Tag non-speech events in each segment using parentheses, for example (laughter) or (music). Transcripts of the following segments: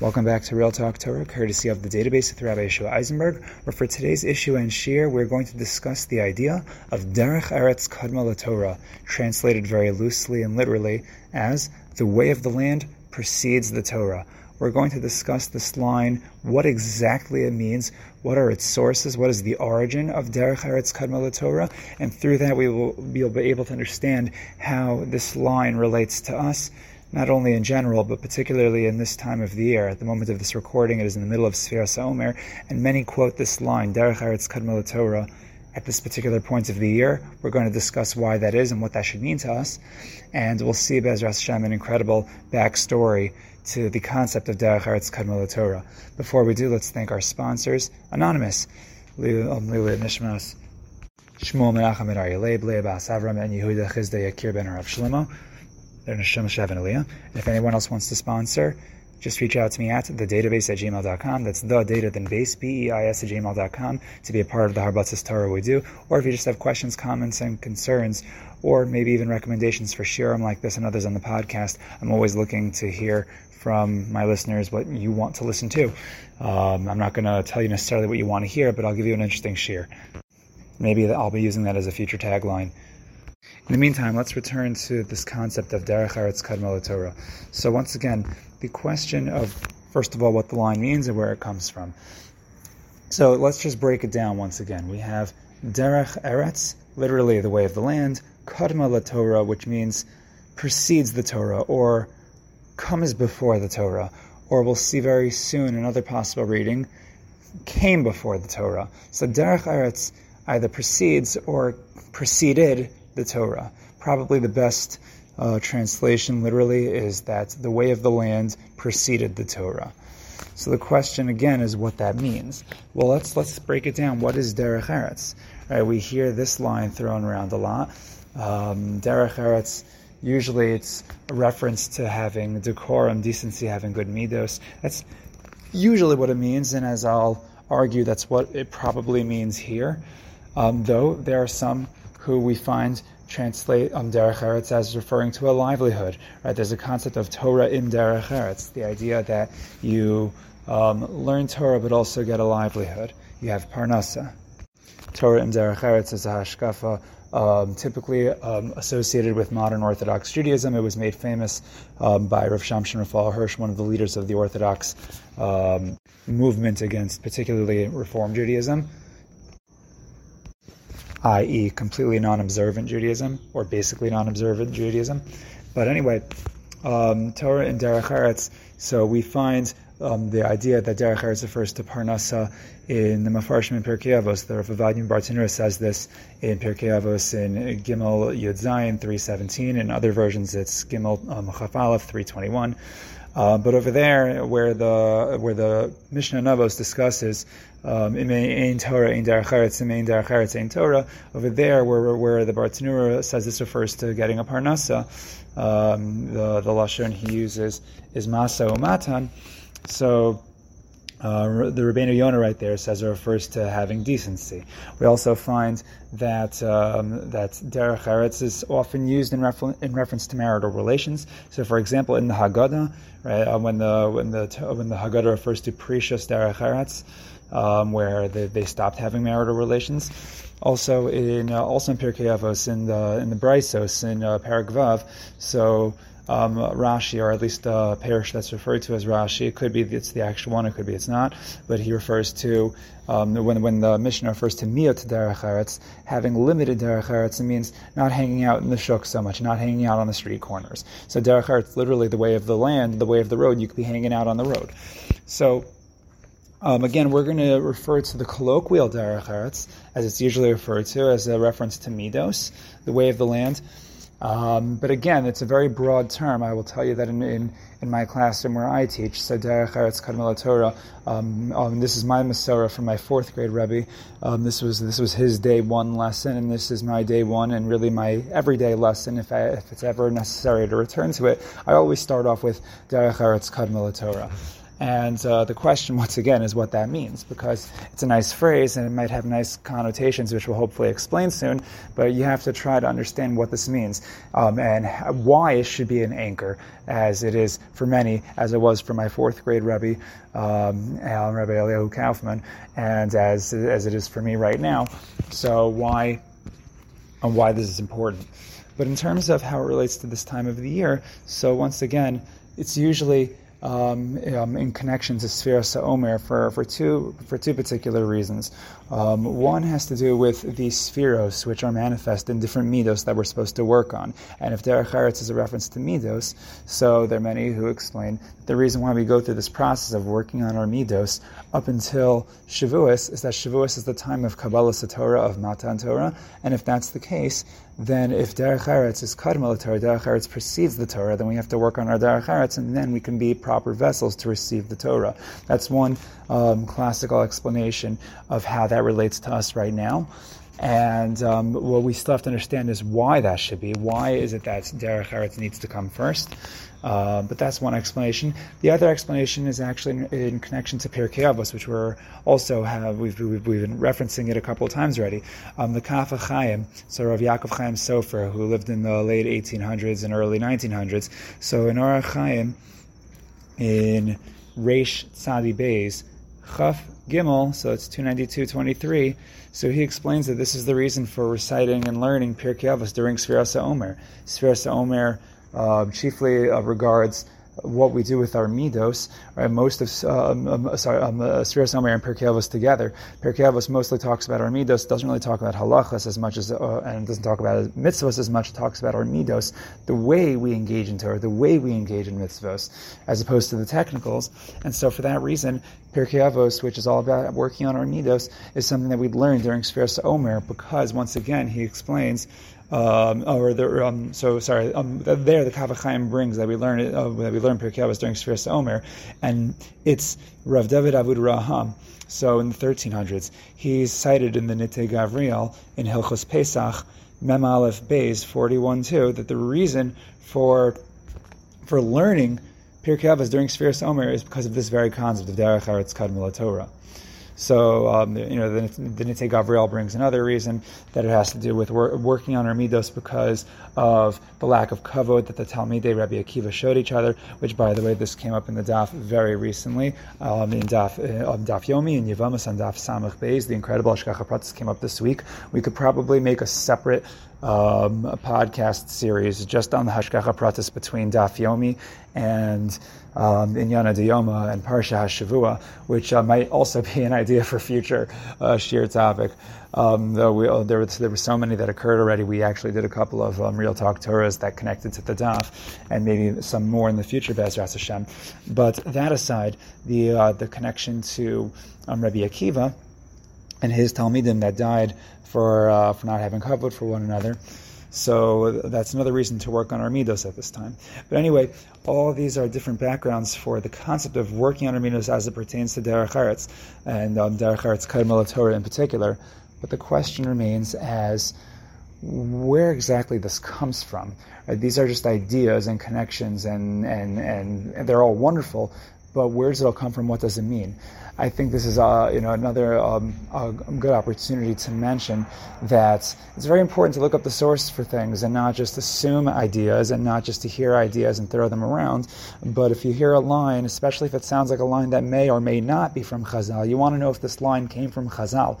Welcome back to Real Talk Torah, courtesy of the Data Beis with Rabbi Yeshua Eisenberg, where for today's issue and shiur, we're going to discuss the idea of Derech Eretz Kadma Torah, translated very loosely and literally as the way of the land precedes the Torah. We're going to discuss this line, what exactly it means, what are its sources, what is the origin of Derech Eretz Kadma Torah, and through that we will be able to understand how this line relates to us not only in general, but particularly in this time of the year. At the moment of this recording, it is in the middle of Sfiras Omer, and many quote this line, Derech Eretz Kadma Torah, at this particular point of the year. We're going to discuss why that is and what that should mean to us. And we'll see Bezras Hashem an incredible backstory to the concept of Derech Eretz Kadma Torah. Before we do, let's thank our sponsors. Anonymous, Lila um, Nishmas, Shmuel Menachem and Blea Bas Avram, and Yehuda Chizde Yakir Ben Rav Shlomo. And if anyone else wants to sponsor, just reach out to me at the Data Beis at gmail.com. That's the data then Beis, B-E-I-S at gmail.com to be a part of the Harbatzis Torah we do. Or if you just have questions, comments, and concerns, or maybe even recommendations for shiurim like this and others on the podcast, I'm always looking to hear from my listeners what you want to listen to. Um, I'm not going to tell you necessarily what you want to hear, but I'll give you an interesting shiur. Maybe I'll be using that as a future tagline. In the meantime, let's return to this concept of Derech Eretz Kadma Torah. So once again, the question of, first of all, what the line means and where it comes from. So let's just break it down once again. We have Derech Eretz, literally the way of the land, Kadma Torah, which means precedes the Torah, or comes before the Torah, or we'll see very soon another possible reading, came before the Torah. So Derech Eretz either precedes or preceded the Torah. Probably the best uh, translation literally is that the way of the land preceded the Torah. So the question again is what that means. Well, let's let's break it down. What is derech eretz? Right, we hear this line thrown around a lot. Um, derech eretz. Usually, it's a reference to having decorum, decency, having good midos. That's usually what it means, and as I'll argue, that's what it probably means here. Um, though there are some who we find translate um, derech eretz as referring to a livelihood. Right? There's a concept of Torah im derech eretz, the idea that you um, learn Torah but also get a livelihood. You have parnasa. Torah im derech eretz is a hashkafa um, typically um, associated with modern Orthodox Judaism. It was made famous um, by Rav Shamshon Raphael Hirsch, one of the leaders of the Orthodox um, movement against particularly Reform Judaism i.e., completely non observant Judaism, or basically non observant Judaism. But anyway, um, Torah and Derech Eretz, so we find um, the idea that Derech Eretz refers to Parnasa in the Mefarshim in Pirkei Avos. The Rav Ovadia Bartenura says this in Pirkei Avos in Gimel Yud Zayin 317. In other versions, it's Gimel um, Chaf Aleph 321. Uh, but over there, where the where the Mishnah Navos discusses um, in Torah, in Derech in Derech in Torah, over there, where where the Bartenura says this refers to getting a parnasa, um, the the lashon he uses is masa umatan. So uh, the Rabbeinu Yonah right there says it refers to having decency. We also find that um, that derech eretz is often used in, refer- in reference to marital relations. So, for example, in the Haggadah, right, uh, when the when the when the Haggadah refers to perishus derech eretz, um, where they, they stopped having marital relations. Also in uh, also in Pirkei Avos in the in the Braisos in uh, Paragvav. So um, Rashi, or at least a parish that's referred to as Rashi. It could be it's the actual one, it could be it's not, but he refers to um, when when the Mishnah refers to miut derech eretz, having limited derech eretz, it means not hanging out in the shuk so much, not hanging out on the street corners. So derech eretz, literally the way of the land, the way of the road. You could be hanging out on the road. So. Um, again, we're going to refer to the colloquial derech eretz, as it's usually referred to, as a reference to midos, the way of the land. Um, but again, it's a very broad term. I will tell you that in, in, in my classroom where I teach, so Derech Eretz Torah, um, um, this is my Masorah from my fourth grade Rebbe. Um, this was this was his day one lesson, and this is my day one, and really my everyday lesson. If, I, if it's ever necessary to return to it, I always start off with Derech Eretz Kadmala Torah. And uh, the question, (laughs) once again, is what that means, because it's a nice phrase and it might have nice connotations, which we'll hopefully explain soon, but you have to try to understand what this means um, and why it should be an anchor, as it is for many, as it was for my fourth grade Rebbe, um, Alan Rebbe Eliyahu Kaufman, and as, as it is for me right now. So, why, and why this is important. But in terms of how it relates to this time of the year, so once again, it's usually um, um, in connection to Sfiras Omer for, for two for two particular reasons. Um, one has to do with the sefiros, which are manifest in different midos that we're supposed to work on. And if Derech Eretz is a reference to midos, so there are many who explain the reason why we go through this process of working on our midos up until Shavuos is that Shavuos is the time of Kabbalah Torah, of Matan Torah. And if that's the case, then if Derech Eretz is Kadmal Torah, Derech Eretz precedes the Torah, then we have to work on our Derech Eretz, and then we can be proper vessels to receive the Torah. That's one um, classical explanation of how that relates to us right now. And um, what we still have to understand is why that should be. Why is it that Derech Eretz needs to come first? Uh, but that's one explanation. The other explanation is actually in, in connection to Pirkei Avos, which we're also have we've, we've, we've, been referencing it a couple of times already. Um, the Kaf HaChaim, so Rav Yaakov Chaim Sofer, who lived in the late 1800s and early 1900s. So in Orach Chaim, in Reish Tzadi Beis, Chaf Gimel, so it's 292.23. So he explains that this is the reason for reciting and learning Pirkei Avos during Sfiras Omer. Sfiras Omer uh, chiefly uh, regards what we do with our midos, right? Most of um, um, sorry, um, uh, and Pirkei Avos together. Pirkei Avos mostly talks about our midos, doesn't really talk about halachas as much as, uh, and doesn't talk about mitzvahs as much. Talks about our midos, the way we engage in Torah, the way we engage in mitzvahs, as opposed to the technicals. And so, for that reason, Pirkei Avos, which is all about working on our midos, is something that we learn during Sfiras Omer, because once again he explains um, or the, um, so sorry, um, there the Kaf HaChaim brings that we learn uh, that we learn Pirkei Avos during Sfiras Omer, and it's Rav David Avudraham. So in the 1300s, he's cited in the Nitei Gavriel in Hilchos Pesach, Mem Aleph Beis 41.2, that the reason for for learning Pirkei Avos during Sfiras Omer is because of this very concept of Derech Eretz Kadmul Torah. So, um, you know, the, the Nitei Gavriel brings another reason that it has to do with wor- working on our midos because of the lack of kavod that the Talmidei Rabbi Akiva showed each other, which, by the way, this came up in the Daf very recently, um, in Daf, uh, Daf Yomi, in Yevamos, and Daf Samach Beis. The incredible Hashgacha Pratis came up this week. We could probably make a separate um, a podcast series just on the Hashgacha Pratis between Daf Yomi and um, Inyana Diyoma and Parsha HaShavua, which uh, might also (laughs) be an idea for future uh, shiur topic. Um, though we, uh, there, was, there were so many that occurred already, we actually did a couple of um, Real Talk Torahs that connected to the Daf, and maybe some more in the future, Bezras Hashem. But that aside, the, uh, the connection to um, Rabbi Akiva and his Talmidim that died for, uh, for not having kavod for one another, so that's another reason to work on our midos at this time. But anyway, all these are different backgrounds for the concept of working on our midos as it pertains to Derech Eretz, and um, Derech Eretz Kadmel Torah in particular. But the question remains as where exactly this comes from. Right? These are just ideas and connections, and, and, and they're all wonderful, but where does it all come from? What does it mean? I think this is uh, you know another um, good opportunity to mention that it's very important to look up the source for things and not just assume ideas and not just to hear ideas and throw them around. But if you hear a line, especially if it sounds like a line that may or may not be from Chazal, you want to know if this line came from Chazal.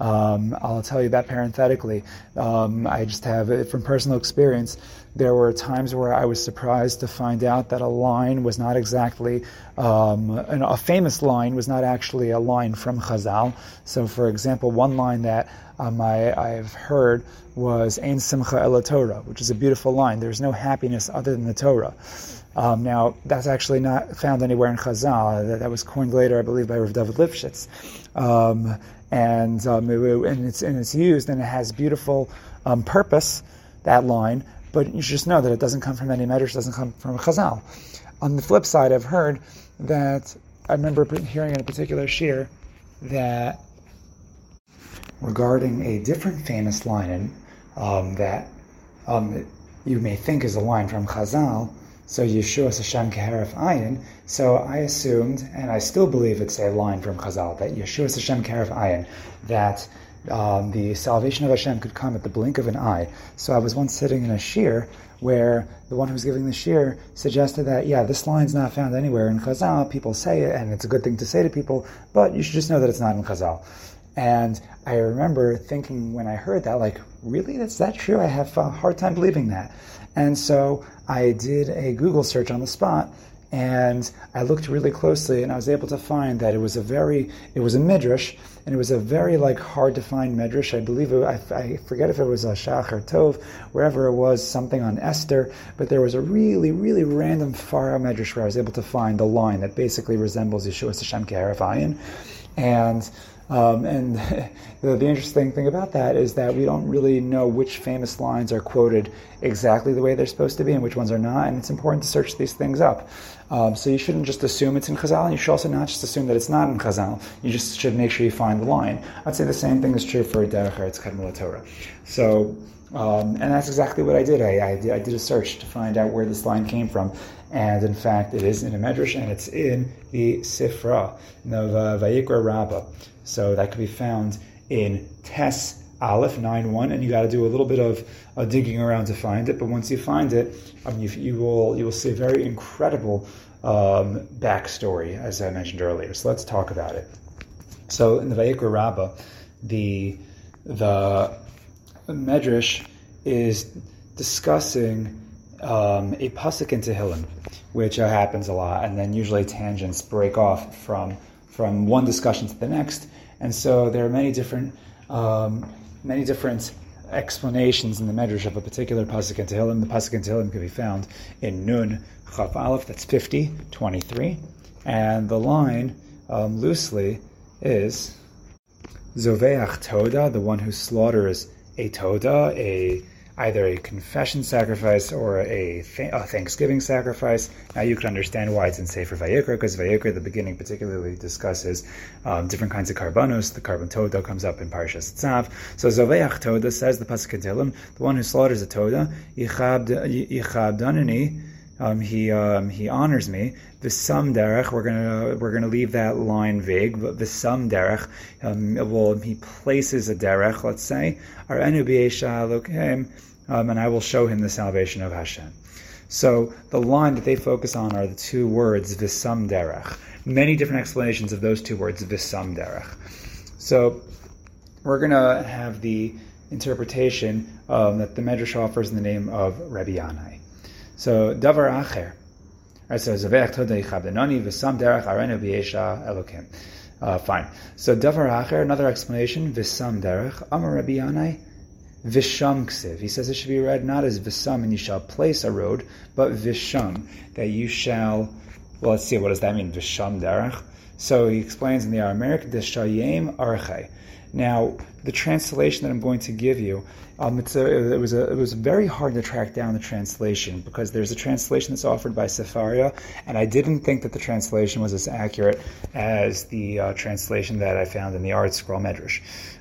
Um, I'll tell you that parenthetically. Um, I just have it from personal experience. There were times where I was surprised to find out that a line was not exactly um, a famous line was not actually a line from Chazal. So, for example, one line that um, I, have heard was "Ein Simcha El Torah," which is a beautiful line. There's no happiness other than the Torah. Um, now, that's actually not found anywhere in Chazal. That, that, was coined later, I believe, by Rav David Lipschitz. Um, and, um, and, it's, and it's used and it has beautiful um, purpose, that line, but you should just know that it doesn't come from any medrash, doesn't come from Chazal. On the flip side, I've heard that I remember hearing in a particular shiur that regarding a different famous line um, that um, you may think is a line from Chazal, So Yeshua Hashem Keheref Ayin. So I assumed, and I still believe it's a line from Chazal, that Yeshua Hashem Keheref Ayin, that um, the salvation of Hashem could come at the blink of an eye. So I was once sitting in a shiur where the one who was giving the shiur suggested that, yeah, this line's not found anywhere in Chazal. People say it, and it's a good thing to say to people, but you should just know that it's not in Chazal. And I remember thinking when I heard that, like, really? Is that true? I have a hard time believing that. And so I did a Google search on the spot and I looked really closely, and I was able to find that it was a very, it was a midrash, and it was a very like hard to find midrash. I believe it, I, I forget if it was a Shocher Tov, wherever it was, something on Esther, but there was a really, really random far out midrash where I was able to find the line that basically resembles Yeshua Hashem Ke'arav and um, and (laughs) the, the, interesting thing about that is that we don't really know which famous lines are quoted exactly the way they're supposed to be and which ones are not, and it's important to search these things up. Um, so you shouldn't just assume it's in Chazal, and you should also not just assume that it's not in Chazal. You just should make sure you find the line. I'd say the same thing is true for Derech Eretz Kadmul Torah. So, um, and that's exactly what I did. I, I. I did a search to find out where this line came from, and in fact, it is in a medrash, and it's in the Sifra, the Vayikra. So that could be found in Tes Aleph 9.1, and you got to do a little bit of uh, digging around to find it. But once you find it, you, you, will you will see a very incredible um, backstory, as I mentioned earlier. So let's talk about it. So in the Vayikra Rabbah, the the Medrash is discussing um, a pasuk in Tehillim, which uh, happens a lot, and then usually tangents break off from from one discussion to the next, and so there are many different um, many different explanations in the Medrash of a particular pasuk in Tehillim. The pasuk in Tehillim can be found in Nun Chaf Aleph, that's 50, 23, and the line um, loosely is Zoveach Toda, the one who slaughters a Toda, a either a confession sacrifice or a, th- a, Thanksgiving sacrifice. Now you can understand why it's in Sefer Vayikra, because Vayikra, at the beginning, particularly discusses um, different kinds of karbanos. The korban toda comes up in Parshas Tzav. So Zoveach Toda says the pasuk the one who slaughters a Toda, Yichab Danani, um, he um, he honors me. The sum derech, we're gonna we're gonna leave that line vague, but the sum derech, um, well, he places a derech, let's say, arenu b'yesha um, and I will show him the salvation of Hashem. So the line that they focus on are the two words visam derech. Many different explanations of those two words visam derech. So we're gonna have the interpretation um, that the Medrash offers in the name of Rabbi Yanai. So davar acher. Right, so zavech todei chabdenani v'sam derech arenu b'yesha elokim. Uh, fine. So davar acher, another explanation, v'sam derech, amar Rabbi visham ksiv. He says it should be read not as v'sam and you shall place a road, but visham, that you shall, well, let's see, what does that mean, visham derech? So he explains in the Aramaic, deshayim arche. Now, the translation that I'm going to give you, um, a, it was a, it was very hard to track down the translation because there's a translation that's offered by Sefaria, and I didn't think that the translation was as accurate as the uh, translation that I found in the ArtScroll Medrash.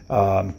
Um,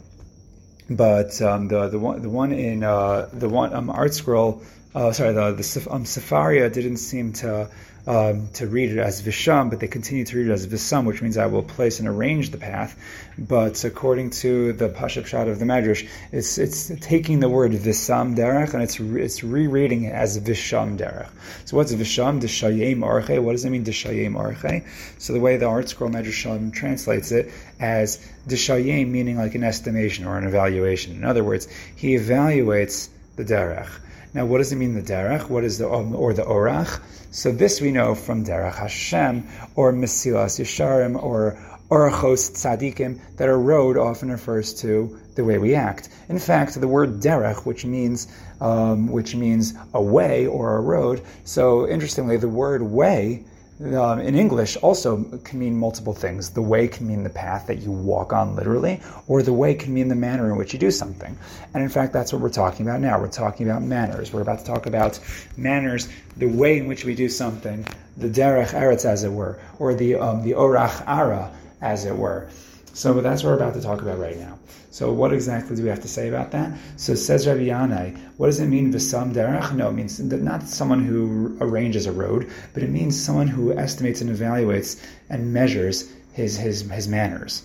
but um, the the one the one in uh, the one um, ArtScroll, uh, sorry, the the um, Sefaria didn't seem to um, to read it as Visham, but they continue to read it as Visam, which means I will place and arrange the path. But according to the Pashup shot of the Medrash, it's it's taking the word Visam Derech and it's it's rereading it as Visham Derech. So what's Visham? Deshayim Arche. What does it mean Deshayim Arche? So the way the Art Scroll Medrash translates it as Deshayim, meaning like an estimation or an evaluation. In other words, he evaluates the Derech. Now, what does it mean the derech? What is the or the orach? So this we know from derech Hashem or Mesilas Yesharim or Orachos Tzadikim that a road often refers to the way we act. In fact, the word derech, which means um, which means a way or a road. So interestingly, the word way um, in English also can mean multiple things. The way can mean the path that you walk on literally, or the way can mean the manner in which you do something. And in fact, that's what we're talking about now. We're talking about manners. We're about to talk about manners, the way in which we do something, the derech eretz, as it were, or the um, the orach ara, as it were. So that's what we're about to talk about right now. So what exactly do we have to say about that? So says Rabbi Yanai, what does it mean v'sam derech? No, it means not someone who arranges a road, but it means someone who estimates and evaluates and measures his his his manners.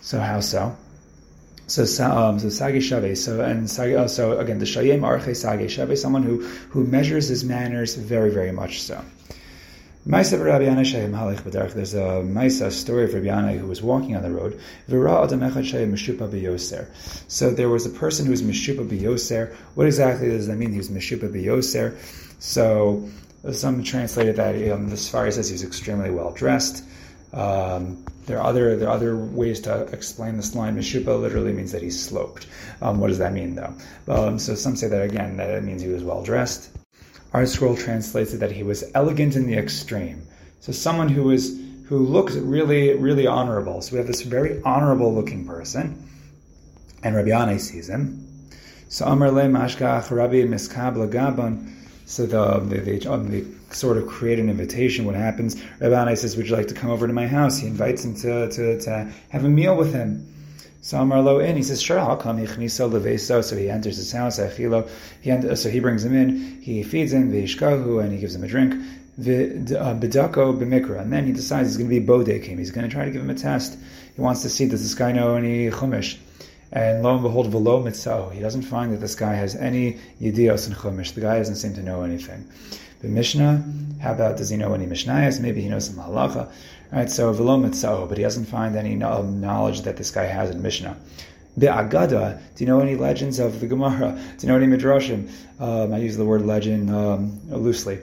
So how so? So um, so sage shave. So and sage, oh, so again the shayim arche sage shave, someone who who measures his manners very very much so. There's a Maisa story of Rabbi who was walking on the road. So there was a person who was Meshupa Biyoser. What exactly does that mean? He was Meshupa Biyoser. So some translated that um, the Sefaria says he was extremely well dressed. Um, there are other there are other ways to explain this line. Meshupa literally means that he's sloped. Um, what does that mean though? Um, so some say that again that it means he was well dressed. ArtScroll translates it that he was elegant in the extreme. So someone who is who looks really, really honorable. So we have this very honorable looking person, and Rabbi Yanai sees him. So Amar le mashkach Rabbi miskab lagabon. So the, they, they, um, sort of create an invitation. What happens? Rabbi Yanai says, "Would you like to come over to my house?" He invites him to, to, to have a meal with him. So Amar lo in. He says, "Sure, I'll come." leveso. So he enters his house. Achilo. He enters, so he brings him in. He feeds him v'ishkahu, and he gives him a drink. Uh, Bidako b'mikra, and then he decides he's going to be bodekim. He's going to try to give him a test. He wants to see does this guy know any chumash. And lo and behold, v'lo mitzao. He doesn't find that this guy has any yedios in chumash. The guy doesn't seem to know anything. The Mishnah, how about does he know any Mishnayos? Maybe he knows some halacha. Right, so mitzao, but he doesn't find any knowledge that this guy has in Mishnah. The Agada, do you know any legends of the Gemara? Do you know any Midrashim? Um, I use the word legend um, loosely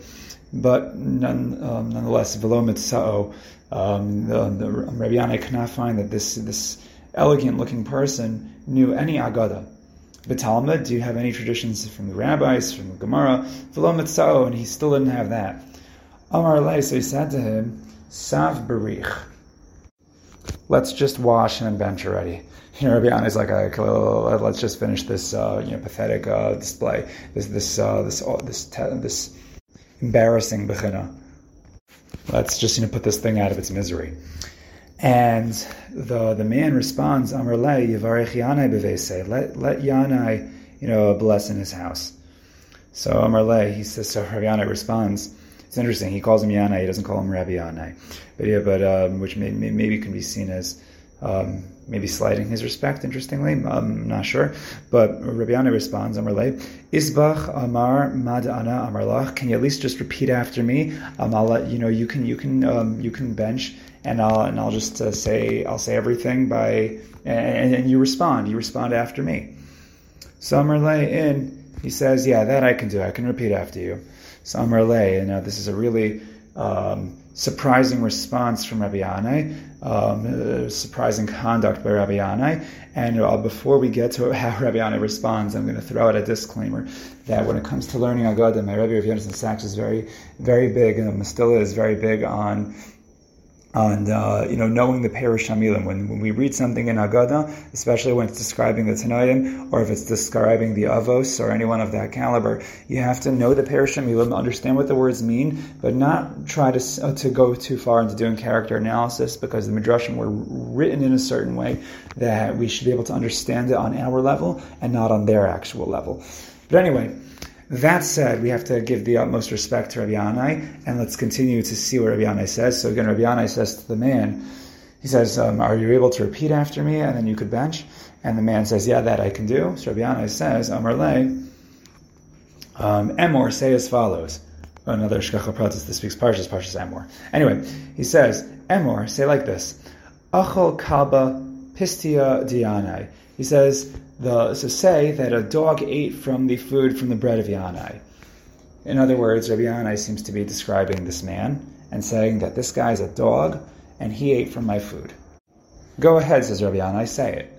but none, um, nonetheless, velo mitzao, um, the, the Rabbi Yanai cannot find that this this elegant looking person knew any agada. The Talmud, do you have any traditions from the rabbis, from the Gemara? Mitzao, and he still didn't have that. Amar Lei, so he said to him, Sav barich. Let's just wash and bench already. You know, Rabbi is like, let's just finish this, uh, you know, pathetic uh, display, this, this, uh, this, uh, this, this embarrassing bechina. Let's just you know put this thing out of its misery. And the the man responds, Amar le Yavarech Yanai bevese. Let let Yanai, you know, bless in his house. So Amar le, he says. So Yanai responds. It's interesting. He calls him Yanai. He doesn't call him Rabbi Yanai. But yeah, but um, which may, may, maybe can be seen as um, maybe slighting his respect, interestingly. I'm not sure. But Rabbi Yanai responds, Amar Isbach Amar Madana Amarlach. Can you at least just repeat after me? Um, I'll you know you can you can um, you can bench and I'll and I'll just uh, say I'll say everything by and, and, you respond. You respond after me. So Amar in he says, Yeah, that I can do. I can repeat after you. So Amar and now this is a really um, surprising response from Rabbi Yanai, um, uh, surprising conduct by Rabbi Yanai. And uh, before we get to (laughs) how Rabbi Yanai responds, I'm going to throw out a disclaimer that when it comes to learning Agadah, my Rabbi Rav Yonason Sachs is very, very big, and still is very big on on uh, you know knowing the Perush Hamilim. When, when we read something in Agada, especially when it's describing the Tanoim or if it's describing the Avos or anyone of that caliber, you have to know the Perush Hamilim, understand what the words mean, but not try to uh, to go too far into doing character analysis because the Midrashim were written in a certain way that we should be able to understand it on our level and not on their actual level. But anyway. That said, we have to give the utmost respect to Rabbi Yanai, and let's continue to see what Rabbi Yanai says. So again, Rabbi Yanai says to the man, he says, um, "Are you able to repeat after me?" And then you could bench. And the man says, "Yeah, that I can do." So Rabbi Yanai says, "Amar le, um, Emor, say as follows." Another shkacha pratis that speaks parshas, parshas Emor. Anyway, he says, "Emor, say like this: Achol kalba pistia dianai." He says, the, say that a dog ate from the food from the bread of Yanai. In other words, Rabbi Yanai seems to be describing this man and saying that this guy's a dog and he ate from my food. Go ahead, says Rabbi Yanai, say it.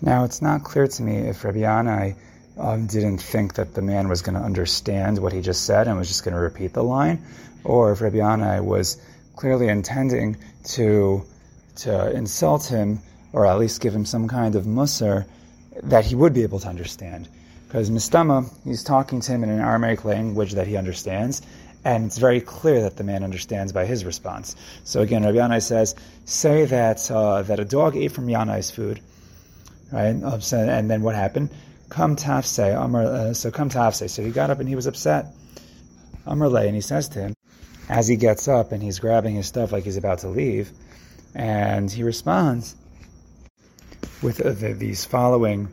Now, it's not clear to me if Rabbi Yanai um, didn't think that the man was going to understand what he just said and was just going to repeat the line, or if Rabbi Yanai was clearly intending to to insult him or at least give him some kind of musar that he would be able to understand. Because Mistama, he's talking to him in an Aramaic language that he understands, and it's very clear that the man understands by his response. So again, Rabbi Yanai says, say that uh, that a dog ate from Yanai's food. right? And then what happened? Come tafse, Amar. Uh, so come tafse. So he got up and he was upset. Amar and he says to him, as he gets up and he's grabbing his stuff like he's about to leave, and he responds with uh, the, these following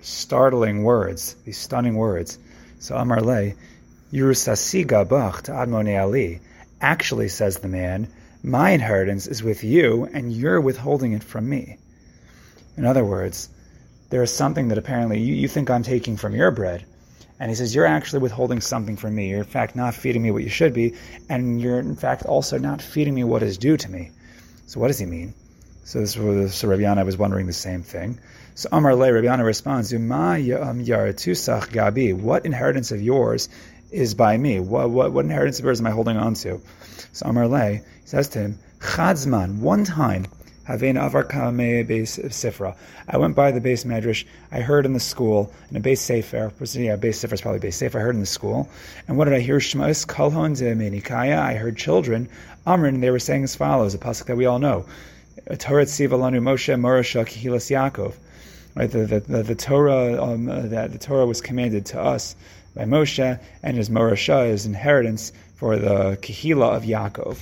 startling words, these stunning words. So Amar Le, Yerusasiga Bach to Ali. Actually, says the man, my inheritance is with you, and you're withholding it from me. In other words, there is something that apparently you, you think I'm taking from your bread. And he says, You're actually withholding something from me. You're, in fact, not feeding me what you should be, and you're, in fact, also not feeding me what is due to me. So, what does he mean? So, this was, so Rabbi Yanai was wondering the same thing. So, Amar Le, Rabbi Yanai responds, Gabi, what inheritance of yours is by me? What, what, what inheritance of yours am I holding on to? So Amar Le, says to him, Chadzman, one time, Sifra. I went by the base medrash. I heard in the school, in a base sefer, yeah, base sefer is probably base sefer. I heard in the school. And what did I hear? Shmos Kalhon Menikaya. I heard children, Amrin, and they were saying as follows, a pasuk that we all know. Torah Tziva Lanu Moshe Morasha Kihilas Yaakov. Right, the, the, the, the Torah um, uh, that the Torah was commanded to us by Moshe, and his Morasha, his inheritance for the Kehila of Yaakov.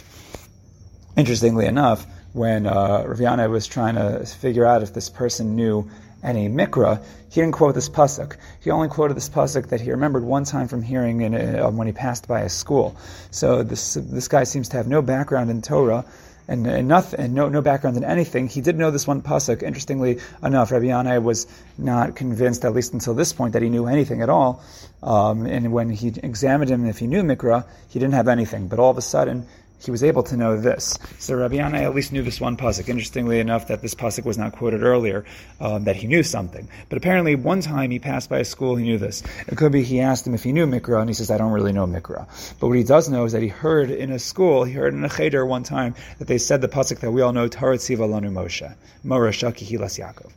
Interestingly enough, when uh, Raviana was trying to figure out if this person knew any mikra, he didn't quote this pasuk. He only quoted this pasuk that he remembered one time from hearing in, uh, when he passed by a school. So this this guy seems to have no background in Torah. And, and, nothing, and no, no background in anything. He did know this one pasuk. Interestingly enough, Rabbi Yanai was not convinced, at least until this point, that he knew anything at all. Um, and when he examined him, if he knew Mikra, he didn't have anything. But all of a sudden, he was able to know this. So Rabbi Yanai at least knew this one pasuk. Interestingly enough, that this pasuk was not quoted earlier, um, that he knew something. But apparently, one time he passed by a school, he knew this. It could be he asked him if he knew Mikra, and he says, "I don't really know Mikra." But what he does know is that he heard in a school, he heard in a cheder one time that they said the pasuk that we all know, Tarat Siva Lanu Moshe, Mora Shaki Hilas Yaakov.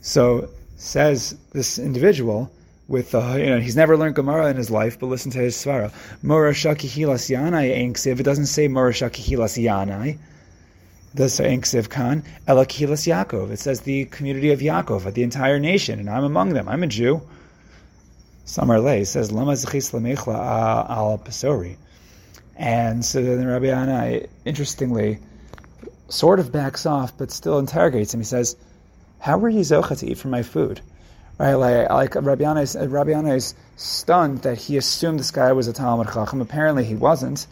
So says this individual with uh, you know he's never learned Gemara in his life, but listen to his svara. Mora shakihilas yanai enksiv. It doesn't say Mora shakihilas yanai. Say enksiv kan elakihilas Yaakov. It says the community of Yaakov, the entire nation, and I'm among them. I'm a Jew. Samar Lay says lama zechis lamechla al pasori. And so then Rabbi Yanai, interestingly, sort of backs off, but still interrogates him. He says, "How were you zocha to eat from my food?" Right, like, like Rabbi Yanai is, is stunned that he assumed this guy was a Talmud Chacham. Apparently he wasn't.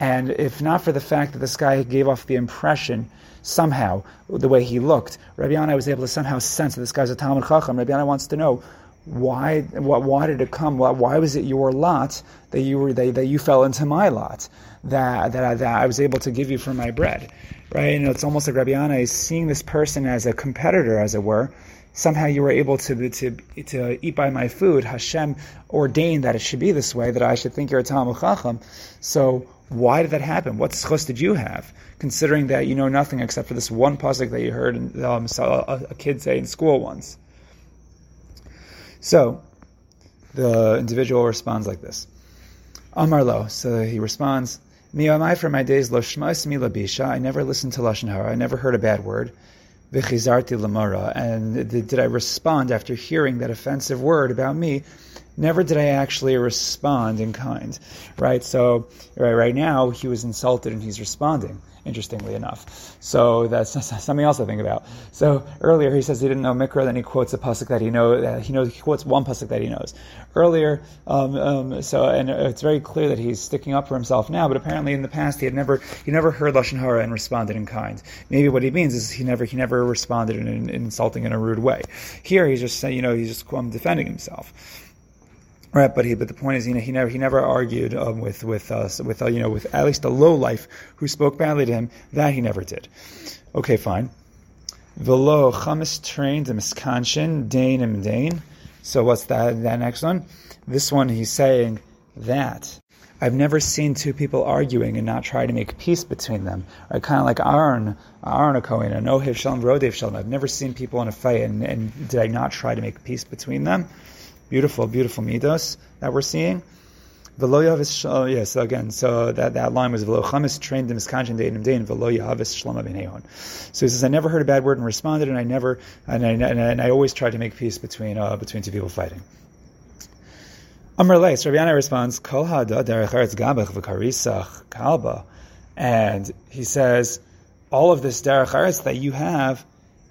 And if not for the fact that this guy gave off the impression somehow, the way he looked, Rabbi Yanai was able to somehow sense that this guy's a Talmud Chacham. Rabbi Yanai wants to know why, what, why did it come? Why, why was it your lot that you were that, that you fell into my lot that that I, that I was able to give you for my bread, right? You know, it's almost like Rabbi Yanai is seeing this person as a competitor, as it were, somehow you were able to, to, to eat by my food. Hashem ordained that it should be this way, that I should think you're a Talmud Chacham. So why did that happen? What schus did you have? Considering that you know nothing except for this one pasuk that you heard um, a, a kid say in school once. So the individual responds like this. Amar lo. So he responds, Mi for my days lo shmas mi labisha. I never listened to lashon hara. I never heard a bad word. V'chizarti lamara. And did I respond after hearing that offensive word about me? Never did I actually respond in kind, right? So, right, right now he was insulted and he's responding interestingly enough. So that's, (laughs) something else to think about. So earlier he says he didn't know Mikra, then he quotes a pasuk that he knows. Uh, he knows he quotes one pasuk that he knows. Earlier, um, um, so and it's very clear that he's sticking up for himself now. But apparently in the past he had never he never heard lashon hara and responded in kind. Maybe what he means is he never he never responded in, in, in insulting in a rude way. Here he's just saying you know he's just defending himself. Right, but he, but the point is, you know, he never, he never argued um, with, with us, with, uh, you know, with at least a low life who spoke badly to him. That he never did. Okay, fine. Velo chamis trained miskanshin dain and dain. So what's that? That next one. This one, he's saying that I've never seen two people arguing and not try to make peace between them. Right, kind of like Aaron, Aaron Cohen, and Ohev Shalom, Rodef Shalom. I've never seen people in a fight and, and did I not try to make peace between them? Beautiful, beautiful midos that we're seeing. V'lo yavis, oh yes, so again, so that, that line was v'lo chamis trained in miskanchin dein dein v'lo yavis shlama b'nehon. So he says, I never heard a bad word and responded, and I never, and I, and I, and I always tried to make peace between, uh, between two people fighting. Amr Leis, Rabbi Yanai responds, Kol hada derech eretz gabach v'karisach kalba. And he says, all of this derech eretz that you have,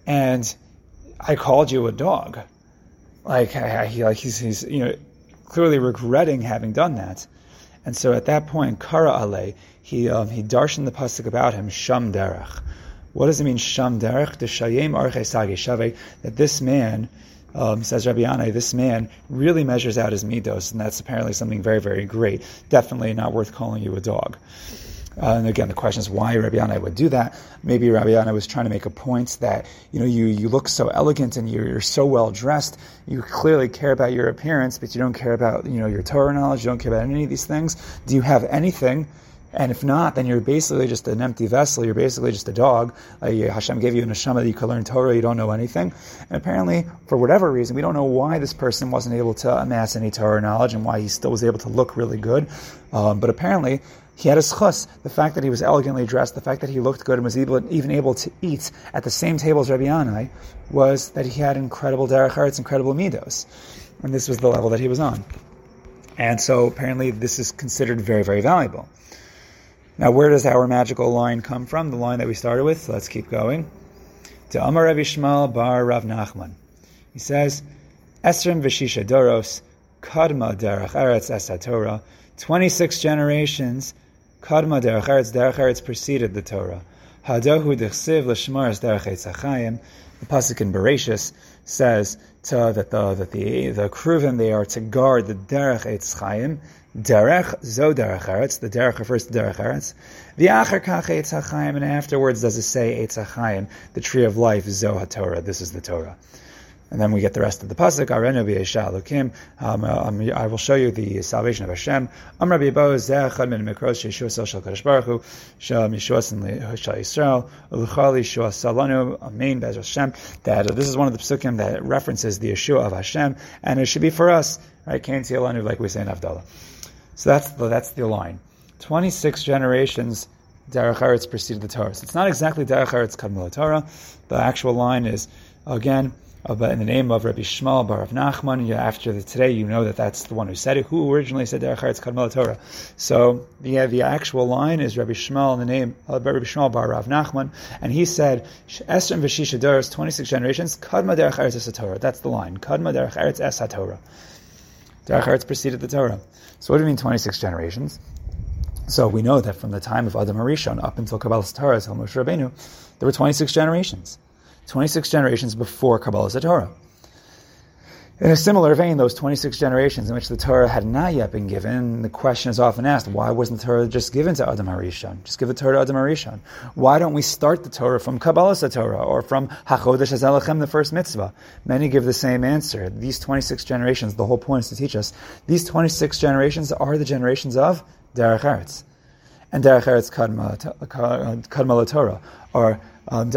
and I called you a dog. Like, he, like he's, he's, you know, clearly regretting having done that. And so at that point, Kara Ale, he, um, he darshan the pasuk about him, Sham derech. What does it mean, Sham derech? The shayim arche sage shave, that this man, um, says Rabbi Yanai, this man really measures out his midos, and that's apparently something very, very great. Definitely not worth calling you a dog. Uh, and again, the question is why Rabbi Yanai would do that. Maybe Rabbi Yanai was trying to make a point that you know you, you look so elegant and you're, you're so well dressed. You clearly care about your appearance, but you don't care about you know your Torah knowledge. You don't care about any of these things. Do you have anything and if not, then you're basically just an empty vessel. You're basically just a dog. Uh, Hashem gave you a neshama that you could learn Torah. You don't know anything. And apparently, for whatever reason, we don't know why this person wasn't able to amass any Torah knowledge and why he still was able to look really good. Um, but apparently, he had a schus, the fact that he was elegantly dressed, the fact that he looked good and was able, even able to eat at the same table as Rabbi Yanai, was that he had incredible derech eretz, incredible midos. And this was the level that he was on. And so apparently this is considered very, very valuable. Now, where does our magical line come from? The line that we started with. Let's keep going. To Amar Rabbi Shmuel bar Rav Nachman. He says, Esrim v'shisha doros, kadma derech eretz es 26 generations, kadma derech eretz, derech eretz preceded the Torah. Hadohu dechsiv l'shmaras derech etzachayim. The pasuk in Bereshis says to, that the that the the kruvim they are to guard the derech etzachayim, Derech, zo derech eretz. The derech refers to derech eretz. V'acher kach eitz hachayim, and afterwards does it say eitz hachayim, the tree of life, zo haTorah. This is the Torah. And then we get the rest of the pasuk. Um, um, I will show you the salvation of Hashem. Hashem. That uh, this is one of the pasukim that references the Yeshua of Hashem, and it should be for us. Right? Kain like we say in Havdalah. So that's the, that's the line. 26 generations, Derech Eretz preceded the Torah. So it's not exactly Derech Eretz Kadmol Torah. The actual line is, again, Uh, in the name of Rabbi Shmuel Bar of Nachman. After the, today, you know that that's the one who said it. Who originally said Derech Eretz Kadmol Torah? So the, the actual line is Rabbi Shmuel in the name of Rabbi Shmuel Bar Rav Nachman, and he said Esrim v'Shisha Doros, 26 generations, Kadma Derech Eretz Es Torah. That's the line. Kadma Derech Eretz Es Torah. Derech Eretz preceded the Torah. So what do you mean 26 generations? So we know that from the time of Adam Harishon up until Kabbalah Torah, Moshe Rabbeinu, there were 26 generations. 26 generations before Kabbalah Torah. In a similar vein, those 26 generations in which the Torah had not yet been given, the question is often asked, why wasn't the Torah just given to Adam Harishon? Just give the Torah to Adam Harishon. Why don't we start the Torah from Kabbalah Torah or from HaChodesh Hazelachem, the first mitzvah? Many give the same answer. These 26 generations, the whole point is to teach us, these 26 generations are the generations of Derech Eretz. And Derech Eretz Kadma Torah, or um.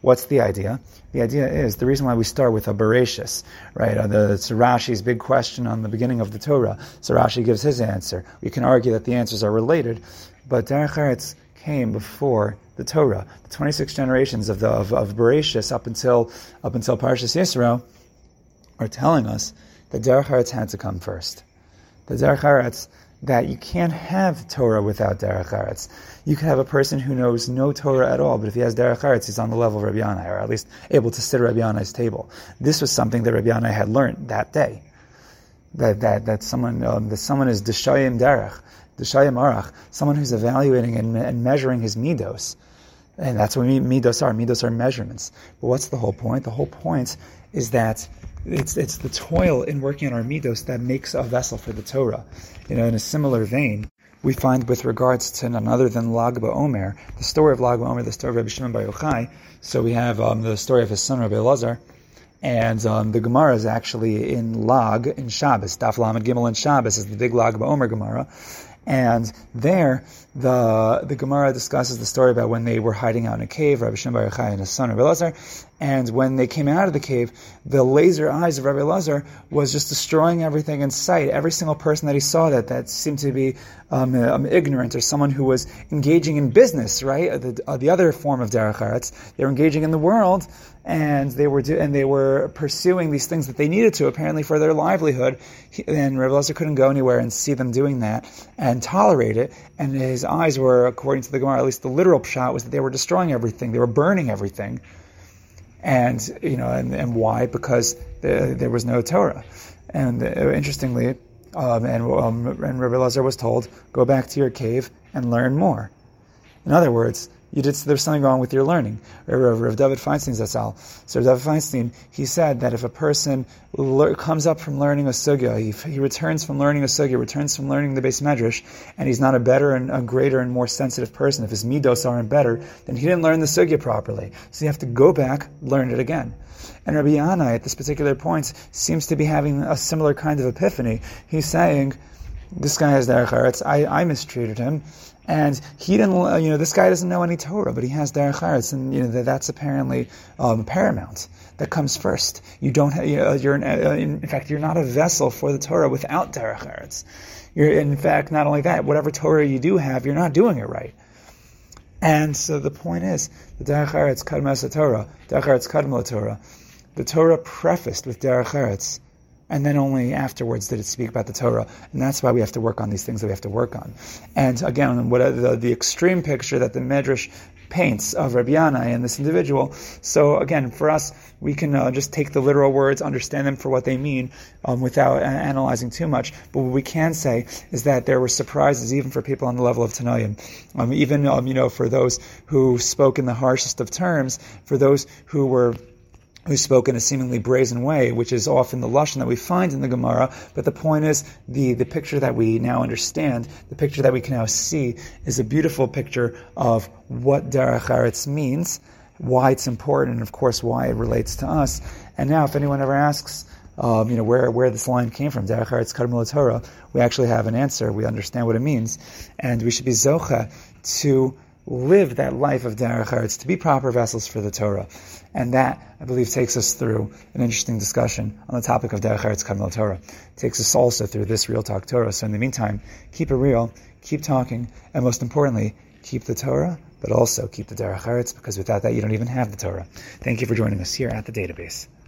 What's the idea? The idea is the reason why we start with a Bereshis, right? Uh, the, it's Rashi's big question on the beginning of the Torah. So Rashi gives his answer. We can argue that the answers are related, but Derech Eretz came before the Torah. The 26 generations of the of, of Bereshis up until up until Parshas Yisro are telling us that Derech Eretz had to come first. The Derech that you can't have Torah without Derech Eretz. You can have a person who knows no Torah at all, but if he has Derech Eretz, he's on the level of Rabbi Yanai, or at least able to sit at Rabbi Yanai's table. This was something that Rabbi Yanai had learned that day. That, that, that someone, um, that someone is Deshayim Derech, Deshayim Arach, someone who's evaluating and, and measuring his midos. And that's what midos are. Midos are measurements. But what's the whole point? The whole point is that it's it's the toil in working on our midos that makes a vessel for the Torah. You know, in a similar vein, we find with regards to none other than Lag BaOmer, the story of Lag BaOmer, the story of Rabbi Shimon Bar Yochai. So we have um, the story of his son Rabbi Elazar, and um, the Gemara is actually in Lag in Shabbos. Daf Lamed Gimel in Shabbos is the big Lag BaOmer Gemara, and there the the Gemara discusses the story about when they were hiding out in a cave, Rabbi Shimon Bar Yochai and his son Rabbi Lazar, and when they came out of the cave, the laser eyes of Rabbi Lazar was just destroying everything in sight. Every single person that he saw that that seemed to be um, um, ignorant or someone who was engaging in business, right? The, uh, the other form of derech eretz, they were engaging in the world, and they were do, and they were pursuing these things that they needed to apparently for their livelihood. He, and Rabbi Lazar couldn't go anywhere and see them doing that and tolerate it. And his eyes were, according to the Gemara, at least the literal shot was that they were destroying everything, they were burning everything. And you know, and, and why? Because the, there was no Torah. And uh, interestingly, um, and, um, and Rabbi Lazar was told, go back to your cave and learn more. In other words, there's something wrong with your learning. Uh, Rav, Rav David Feinstein Zatzal. So Rav David Feinstein, he said that if a person le- comes up from learning a sugya, he, he, returns from learning a sugya, returns from learning the beis medrash, and he's not a better and a greater and more sensitive person, if his midos aren't better, then he didn't learn the sugya properly. So you have to go back, learn it again. And Rabbi Yanai, at this particular point, seems to be having a similar kind of epiphany. He's saying, this guy has derech eretz. I, I mistreated him, and he didn't. You know, this guy doesn't know any Torah, but he has derech eretz, and you know that's apparently um, paramount. That comes first. You don't. Have, you know, you're an, uh, in fact, you're not a vessel for the Torah without derech eretz. You're in fact not only that. Whatever Torah you do have, you're not doing it right. And so the point is, the derech eretz kadmas Torah, derech eretz Torah. The Torah prefaced with derech eretz and then only afterwards did it speak about the Torah. And that's why we have to work on these things that we have to work on. And again, what the, the extreme picture that the Medrash paints of Rabbi Yanai and this individual. So again, for us, we can uh, just take the literal words, understand them for what they mean, um, without analyzing too much. But what we can say is that there were surprises even for people on the level of Tanoim. Um, even, um, you know, for those who spoke in the harshest of terms, for those who were who spoke in a seemingly brazen way, which is often the lashon that we find in the Gemara. But the point is, the, the picture that we now understand, the picture that we can now see, is a beautiful picture of what derech eretz means, why it's important, and of course why it relates to us. And now, if anyone ever asks, um, you know, where, where this line came from, derech eretz Torah, we actually have an answer. We understand what it means, and we should be zocha to live that life of derech eretz, to be proper vessels for the Torah. And that, I believe, takes us through an interesting discussion on the topic of derech eretz kadmah laTorah. Takes us also through this real talk Torah. So in the meantime, keep it real, keep talking, and most importantly, keep the Torah, but also keep the derech eretz, because without that, you don't even have the Torah. Thank you for joining us here at the Data Beis.